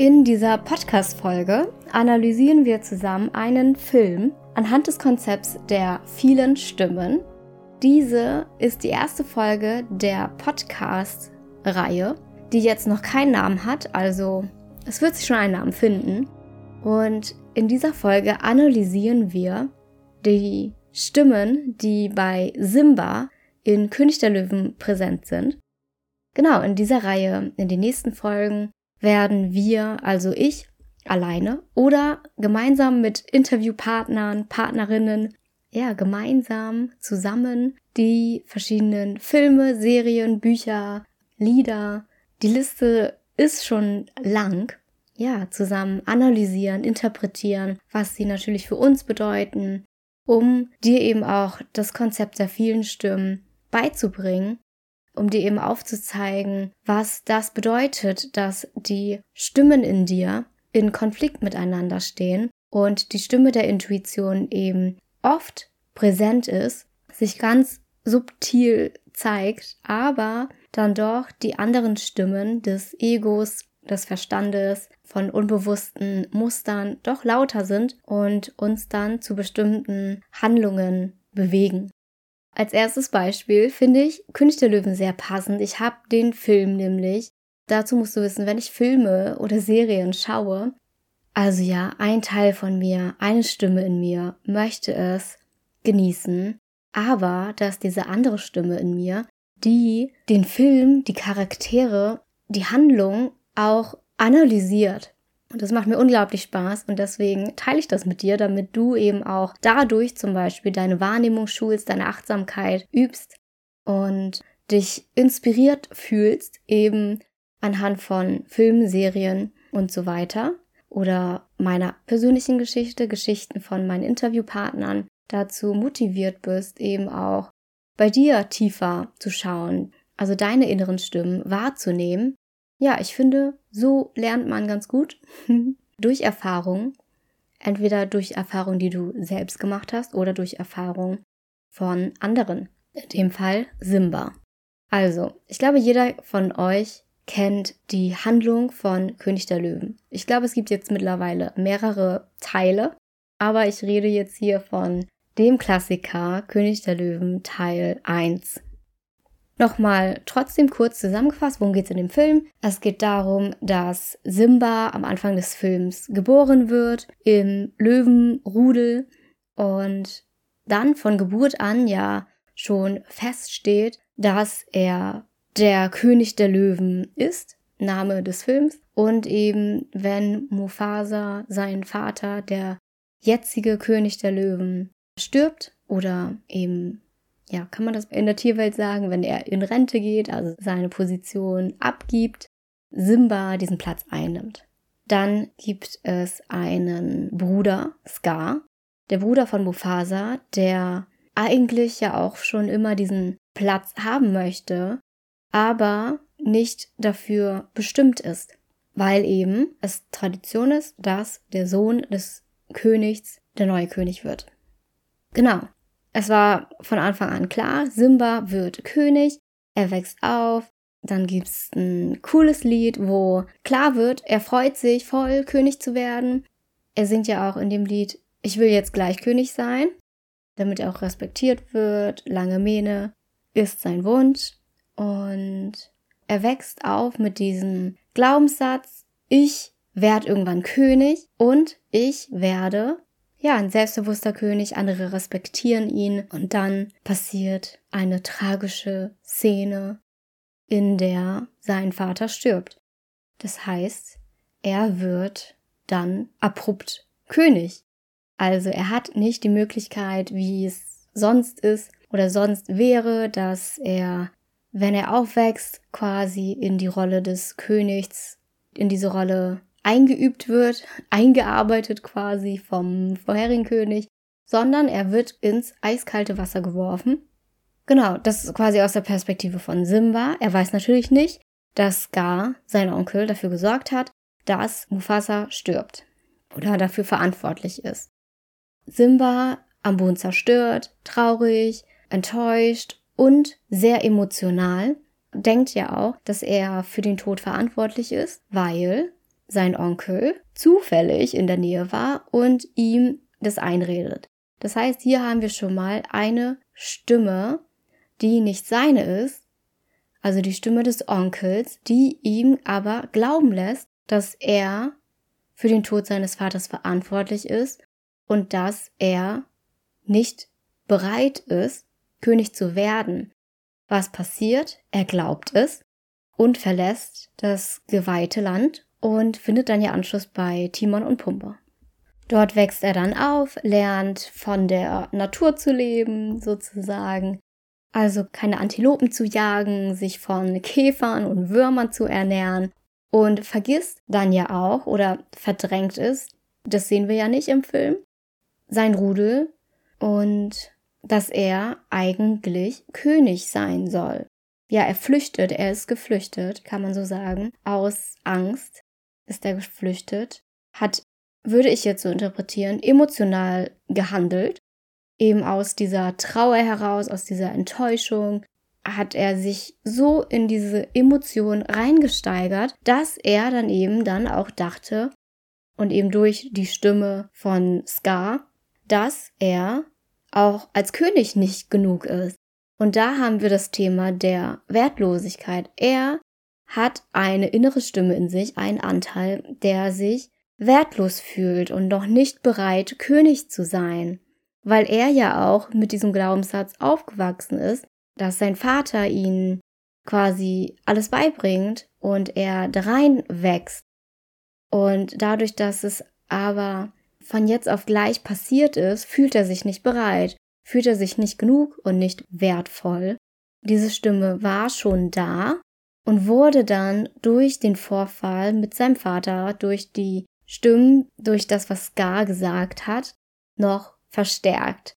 In dieser Podcast-Folge analysieren wir zusammen einen Film anhand des Konzepts der vielen Stimmen. Diese ist die erste Folge der Podcast-Reihe, die jetzt noch keinen Namen hat, also es wird sich schon einen Namen finden. Und in dieser Folge analysieren wir die Stimmen, die bei Simba in König der Löwen präsent sind. Genau, in dieser Reihe, in den nächsten Folgen werden wir, also ich, alleine oder gemeinsam mit Interviewpartnern, Partnerinnen, ja, gemeinsam zusammen die verschiedenen Filme, Serien, Bücher, Lieder, die Liste ist schon lang, ja, zusammen analysieren, interpretieren, was sie natürlich für uns bedeuten, um dir eben auch das Konzept der vielen Stimmen beizubringen um dir eben aufzuzeigen, was das bedeutet, dass die Stimmen in dir in Konflikt miteinander stehen und die Stimme der Intuition eben oft präsent ist, sich ganz subtil zeigt, aber dann doch die anderen Stimmen des Egos, des Verstandes, von unbewussten Mustern doch lauter sind und uns dann zu bestimmten Handlungen bewegen. Als erstes Beispiel finde ich König der Löwen sehr passend. Ich habe den Film nämlich. Dazu musst du wissen, wenn ich Filme oder Serien schaue, also ja, ein Teil von mir, eine Stimme in mir möchte es genießen, aber dass diese andere Stimme in mir, die den Film, die Charaktere, die Handlung auch analysiert und das macht mir unglaublich Spaß und deswegen teile ich das mit dir, damit du eben auch dadurch zum Beispiel deine Wahrnehmung schulst, deine Achtsamkeit übst und dich inspiriert fühlst, eben anhand von Filmen, Serien und so weiter oder meiner persönlichen Geschichte, Geschichten von meinen Interviewpartnern dazu motiviert bist, eben auch bei dir tiefer zu schauen, also deine inneren Stimmen wahrzunehmen ja, ich finde, so lernt man ganz gut durch Erfahrung. Entweder durch Erfahrung, die du selbst gemacht hast, oder durch Erfahrung von anderen. In dem Fall Simba. Also, ich glaube, jeder von euch kennt die Handlung von König der Löwen. Ich glaube, es gibt jetzt mittlerweile mehrere Teile, aber ich rede jetzt hier von dem Klassiker König der Löwen Teil 1. Nochmal trotzdem kurz zusammengefasst, worum geht es in dem Film? Es geht darum, dass Simba am Anfang des Films geboren wird im Löwenrudel und dann von Geburt an ja schon feststeht, dass er der König der Löwen ist, Name des Films, und eben wenn Mufasa, sein Vater, der jetzige König der Löwen, stirbt oder eben ja, kann man das in der Tierwelt sagen, wenn er in Rente geht, also seine Position abgibt, Simba diesen Platz einnimmt. Dann gibt es einen Bruder, Scar, der Bruder von Mufasa, der eigentlich ja auch schon immer diesen Platz haben möchte, aber nicht dafür bestimmt ist, weil eben es Tradition ist, dass der Sohn des Königs der neue König wird. Genau. Es war von Anfang an klar, Simba wird König, er wächst auf, dann gibt's ein cooles Lied, wo klar wird, er freut sich voll, König zu werden. Er singt ja auch in dem Lied, ich will jetzt gleich König sein, damit er auch respektiert wird. Lange Mähne ist sein Wunsch. Und er wächst auf mit diesem Glaubenssatz, ich werde irgendwann König und ich werde ja, ein selbstbewusster König, andere respektieren ihn und dann passiert eine tragische Szene, in der sein Vater stirbt. Das heißt, er wird dann abrupt König. Also er hat nicht die Möglichkeit, wie es sonst ist oder sonst wäre, dass er, wenn er aufwächst, quasi in die Rolle des Königs, in diese Rolle eingeübt wird, eingearbeitet quasi vom vorherigen König, sondern er wird ins eiskalte Wasser geworfen. Genau, das ist quasi aus der Perspektive von Simba. Er weiß natürlich nicht, dass Scar, sein Onkel, dafür gesorgt hat, dass Mufasa stirbt oder dafür verantwortlich ist. Simba am Boden zerstört, traurig, enttäuscht und sehr emotional, denkt ja auch, dass er für den Tod verantwortlich ist, weil sein Onkel zufällig in der Nähe war und ihm das einredet. Das heißt, hier haben wir schon mal eine Stimme, die nicht seine ist, also die Stimme des Onkels, die ihm aber glauben lässt, dass er für den Tod seines Vaters verantwortlich ist und dass er nicht bereit ist, König zu werden. Was passiert? Er glaubt es und verlässt das geweihte Land und findet dann ja Anschluss bei Timon und Pumba. Dort wächst er dann auf, lernt von der Natur zu leben, sozusagen. Also keine Antilopen zu jagen, sich von Käfern und Würmern zu ernähren und vergisst dann ja auch oder verdrängt es, das sehen wir ja nicht im Film, sein Rudel und dass er eigentlich König sein soll. Ja, er flüchtet, er ist geflüchtet, kann man so sagen. Aus Angst ist er geflüchtet, hat würde ich jetzt so interpretieren, emotional gehandelt. Eben aus dieser Trauer heraus, aus dieser Enttäuschung, hat er sich so in diese Emotion reingesteigert, dass er dann eben dann auch dachte und eben durch die Stimme von Scar, dass er auch als König nicht genug ist. Und da haben wir das Thema der Wertlosigkeit. Er hat eine innere Stimme in sich, einen Anteil, der sich wertlos fühlt und noch nicht bereit, König zu sein, weil er ja auch mit diesem Glaubenssatz aufgewachsen ist, dass sein Vater ihn quasi alles beibringt und er drein wächst. Und dadurch, dass es aber von jetzt auf gleich passiert ist, fühlt er sich nicht bereit, fühlt er sich nicht genug und nicht wertvoll. Diese Stimme war schon da und wurde dann durch den Vorfall mit seinem Vater, durch die Stimmen durch das, was Scar gesagt hat, noch verstärkt,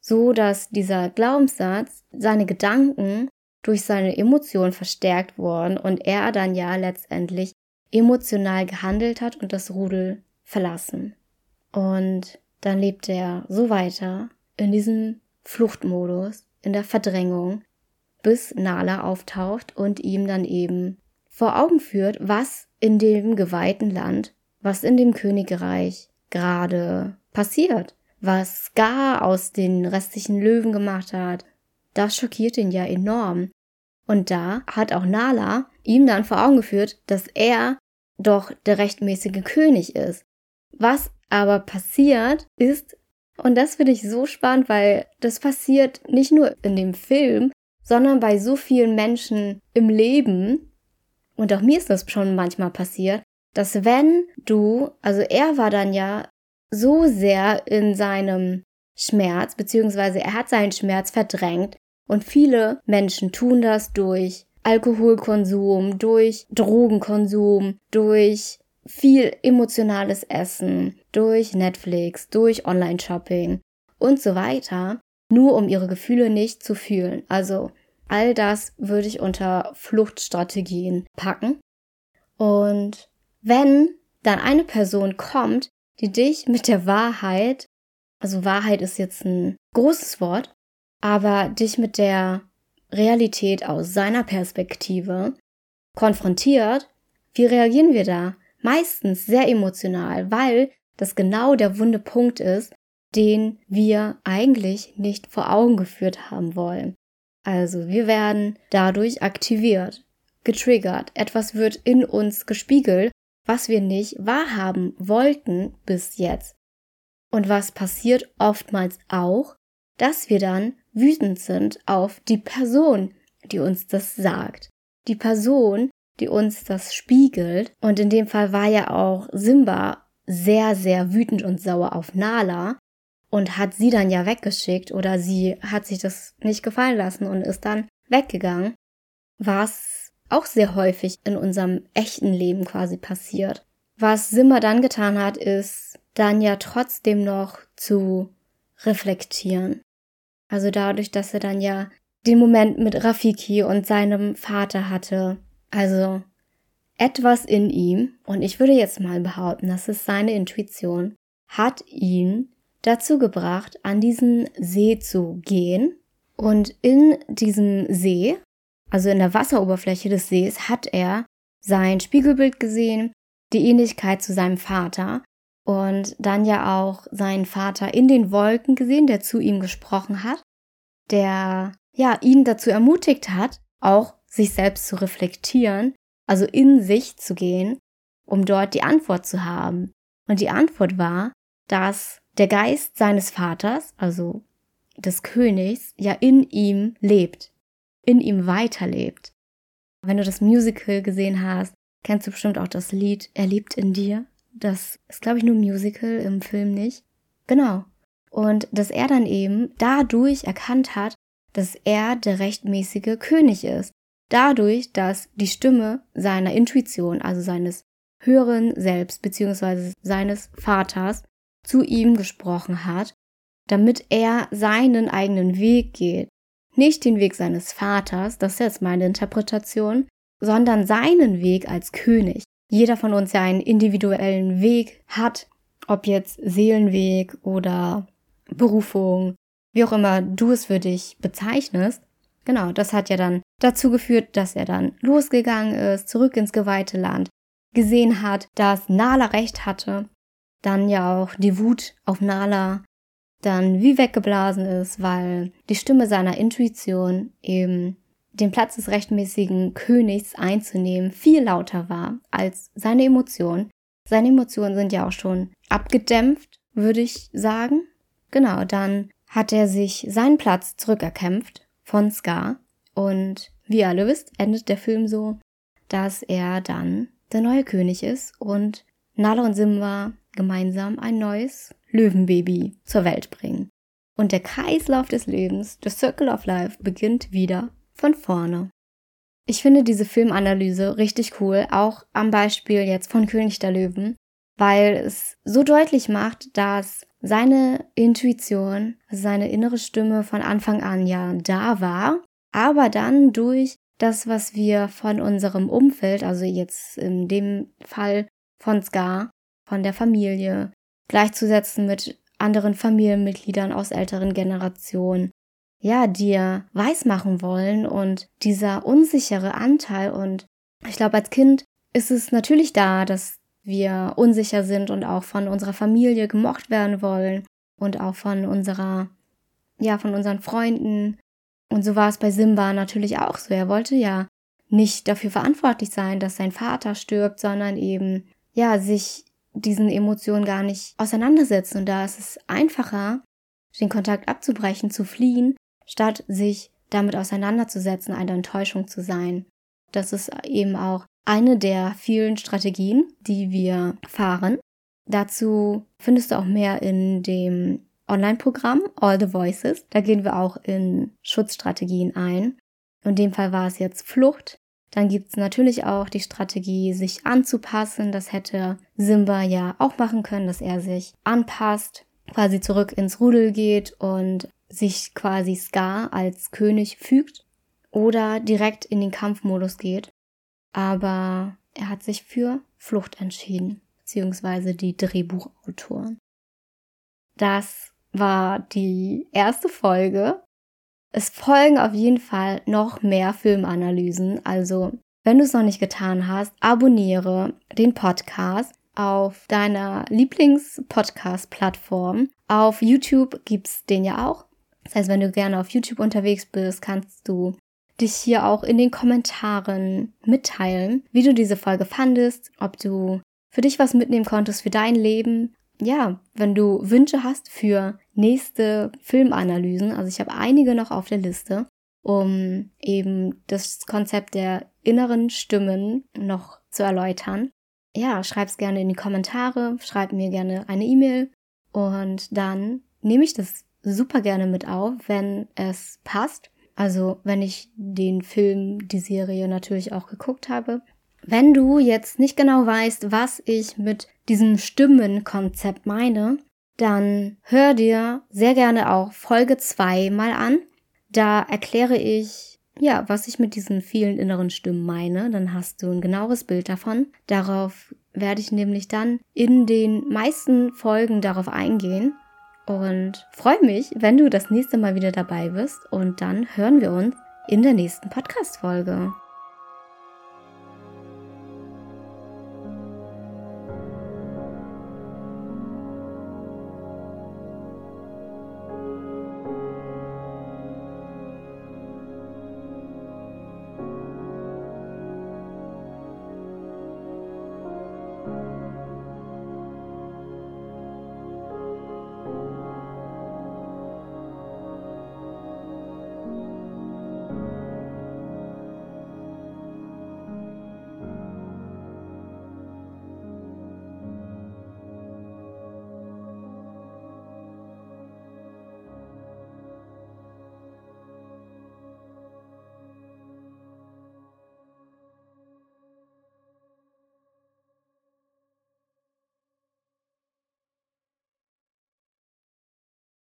so dass dieser Glaubenssatz, seine Gedanken durch seine Emotionen verstärkt wurden und er dann ja letztendlich emotional gehandelt hat und das Rudel verlassen. Und dann lebt er so weiter in diesem Fluchtmodus, in der Verdrängung, bis Nala auftaucht und ihm dann eben vor Augen führt, was in dem geweihten Land was in dem Königreich gerade passiert, was Scar aus den restlichen Löwen gemacht hat. Das schockiert ihn ja enorm. Und da hat auch Nala ihm dann vor Augen geführt, dass er doch der rechtmäßige König ist. Was aber passiert ist, und das finde ich so spannend, weil das passiert nicht nur in dem Film, sondern bei so vielen Menschen im Leben, und auch mir ist das schon manchmal passiert, dass wenn du, also er war dann ja so sehr in seinem Schmerz, beziehungsweise er hat seinen Schmerz verdrängt. Und viele Menschen tun das durch Alkoholkonsum, durch Drogenkonsum, durch viel emotionales Essen, durch Netflix, durch Online-Shopping und so weiter, nur um ihre Gefühle nicht zu fühlen. Also all das würde ich unter Fluchtstrategien packen. Und wenn dann eine Person kommt, die dich mit der Wahrheit, also Wahrheit ist jetzt ein großes Wort, aber dich mit der Realität aus seiner Perspektive konfrontiert, wie reagieren wir da? Meistens sehr emotional, weil das genau der wunde Punkt ist, den wir eigentlich nicht vor Augen geführt haben wollen. Also wir werden dadurch aktiviert, getriggert, etwas wird in uns gespiegelt, was wir nicht wahrhaben wollten bis jetzt. Und was passiert oftmals auch, dass wir dann wütend sind auf die Person, die uns das sagt. Die Person, die uns das spiegelt. Und in dem Fall war ja auch Simba sehr, sehr wütend und sauer auf Nala und hat sie dann ja weggeschickt oder sie hat sich das nicht gefallen lassen und ist dann weggegangen. Was auch sehr häufig in unserem echten Leben quasi passiert. Was Simba dann getan hat, ist dann ja trotzdem noch zu reflektieren. Also dadurch, dass er dann ja den Moment mit Rafiki und seinem Vater hatte. Also etwas in ihm, und ich würde jetzt mal behaupten, das ist seine Intuition, hat ihn dazu gebracht, an diesen See zu gehen. Und in diesem See also in der Wasseroberfläche des Sees, hat er sein Spiegelbild gesehen, die Ähnlichkeit zu seinem Vater und dann ja auch seinen Vater in den Wolken gesehen, der zu ihm gesprochen hat, der ja ihn dazu ermutigt hat, auch sich selbst zu reflektieren, also in sich zu gehen, um dort die Antwort zu haben. Und die Antwort war, dass der Geist seines Vaters, also des Königs, ja in ihm lebt, in ihm weiterlebt. Wenn du das Musical gesehen hast, kennst du bestimmt auch das Lied Er lebt in dir. Das ist, glaube ich, nur Musical, im Film nicht. Genau. Und dass er dann eben dadurch erkannt hat, dass er der rechtmäßige König ist. Dadurch, dass die Stimme seiner Intuition, also seines höheren Selbst bzw. seines Vaters, zu ihm gesprochen hat, damit er seinen eigenen Weg geht. Nicht den Weg seines Vaters, das ist jetzt meine Interpretation, sondern seinen Weg als König. Jeder von uns ja einen individuellen Weg hat, ob jetzt Seelenweg oder Berufung, wie auch immer du es für dich bezeichnest. Genau, das hat ja dann dazu geführt, dass er dann losgegangen ist, zurück ins geweihte Land, gesehen hat, dass Nala recht hatte, dann ja auch die Wut auf Nala dann wie weggeblasen ist, weil die Stimme seiner Intuition eben den Platz des rechtmäßigen Königs einzunehmen viel lauter war als seine Emotionen. Seine Emotionen sind ja auch schon abgedämpft, würde ich sagen. Genau, dann hat er sich seinen Platz zurückerkämpft von Scar und wie ihr alle wisst, endet der Film so, dass er dann der neue König ist und Nala und Simba gemeinsam ein neues Löwenbaby zur Welt bringen. Und der Kreislauf des Lebens, the Circle of Life, beginnt wieder von vorne. Ich finde diese Filmanalyse richtig cool, auch am Beispiel jetzt von König der Löwen, weil es so deutlich macht, dass seine Intuition, seine innere Stimme von Anfang an ja da war, aber dann durch das, was wir von unserem Umfeld, also jetzt in dem Fall von Scar, von der Familie, gleichzusetzen mit anderen Familienmitgliedern aus älteren Generationen, ja, dir weismachen wollen und dieser unsichere Anteil und ich glaube, als Kind ist es natürlich da, dass wir unsicher sind und auch von unserer Familie gemocht werden wollen und auch von unserer, ja, von unseren Freunden. Und so war es bei Simba natürlich auch so. Er wollte ja nicht dafür verantwortlich sein, dass sein Vater stirbt, sondern eben, ja, sich diesen Emotionen gar nicht auseinandersetzen. Und da ist es einfacher, den Kontakt abzubrechen, zu fliehen, statt sich damit auseinanderzusetzen, eine Enttäuschung zu sein. Das ist eben auch eine der vielen Strategien, die wir fahren. Dazu findest du auch mehr in dem Online-Programm All the Voices. Da gehen wir auch in Schutzstrategien ein. In dem Fall war es jetzt Flucht. Dann gibt's natürlich auch die Strategie, sich anzupassen. Das hätte Simba ja auch machen können, dass er sich anpasst, quasi zurück ins Rudel geht und sich quasi Scar als König fügt oder direkt in den Kampfmodus geht. Aber er hat sich für Flucht entschieden, beziehungsweise die Drehbuchautoren. Das war die erste Folge es folgen auf jeden Fall noch mehr Filmanalysen. Also, wenn du es noch nicht getan hast, abonniere den Podcast auf deiner Lieblings-Podcast-Plattform. Auf YouTube gibt's den ja auch. Das heißt, wenn du gerne auf YouTube unterwegs bist, kannst du dich hier auch in den Kommentaren mitteilen, wie du diese Folge fandest, ob du für dich was mitnehmen konntest für dein Leben ja, wenn du Wünsche hast für nächste Filmanalysen, also ich habe einige noch auf der Liste, um eben das Konzept der inneren Stimmen noch zu erläutern. Ja, schreib's gerne in die Kommentare, schreib mir gerne eine E-Mail und dann nehme ich das super gerne mit auf, wenn es passt. Also wenn ich den Film, die Serie natürlich auch geguckt habe wenn du jetzt nicht genau weißt, was ich mit diesem Stimmenkonzept meine, dann hör dir sehr gerne auch Folge 2 mal an. Da erkläre ich, ja, was ich mit diesen vielen inneren Stimmen meine. Dann hast du ein genaueres Bild davon. Darauf werde ich nämlich dann in den meisten Folgen darauf eingehen. Und freue mich, wenn du das nächste Mal wieder dabei bist. Und dann hören wir uns in der nächsten Podcast-Folge.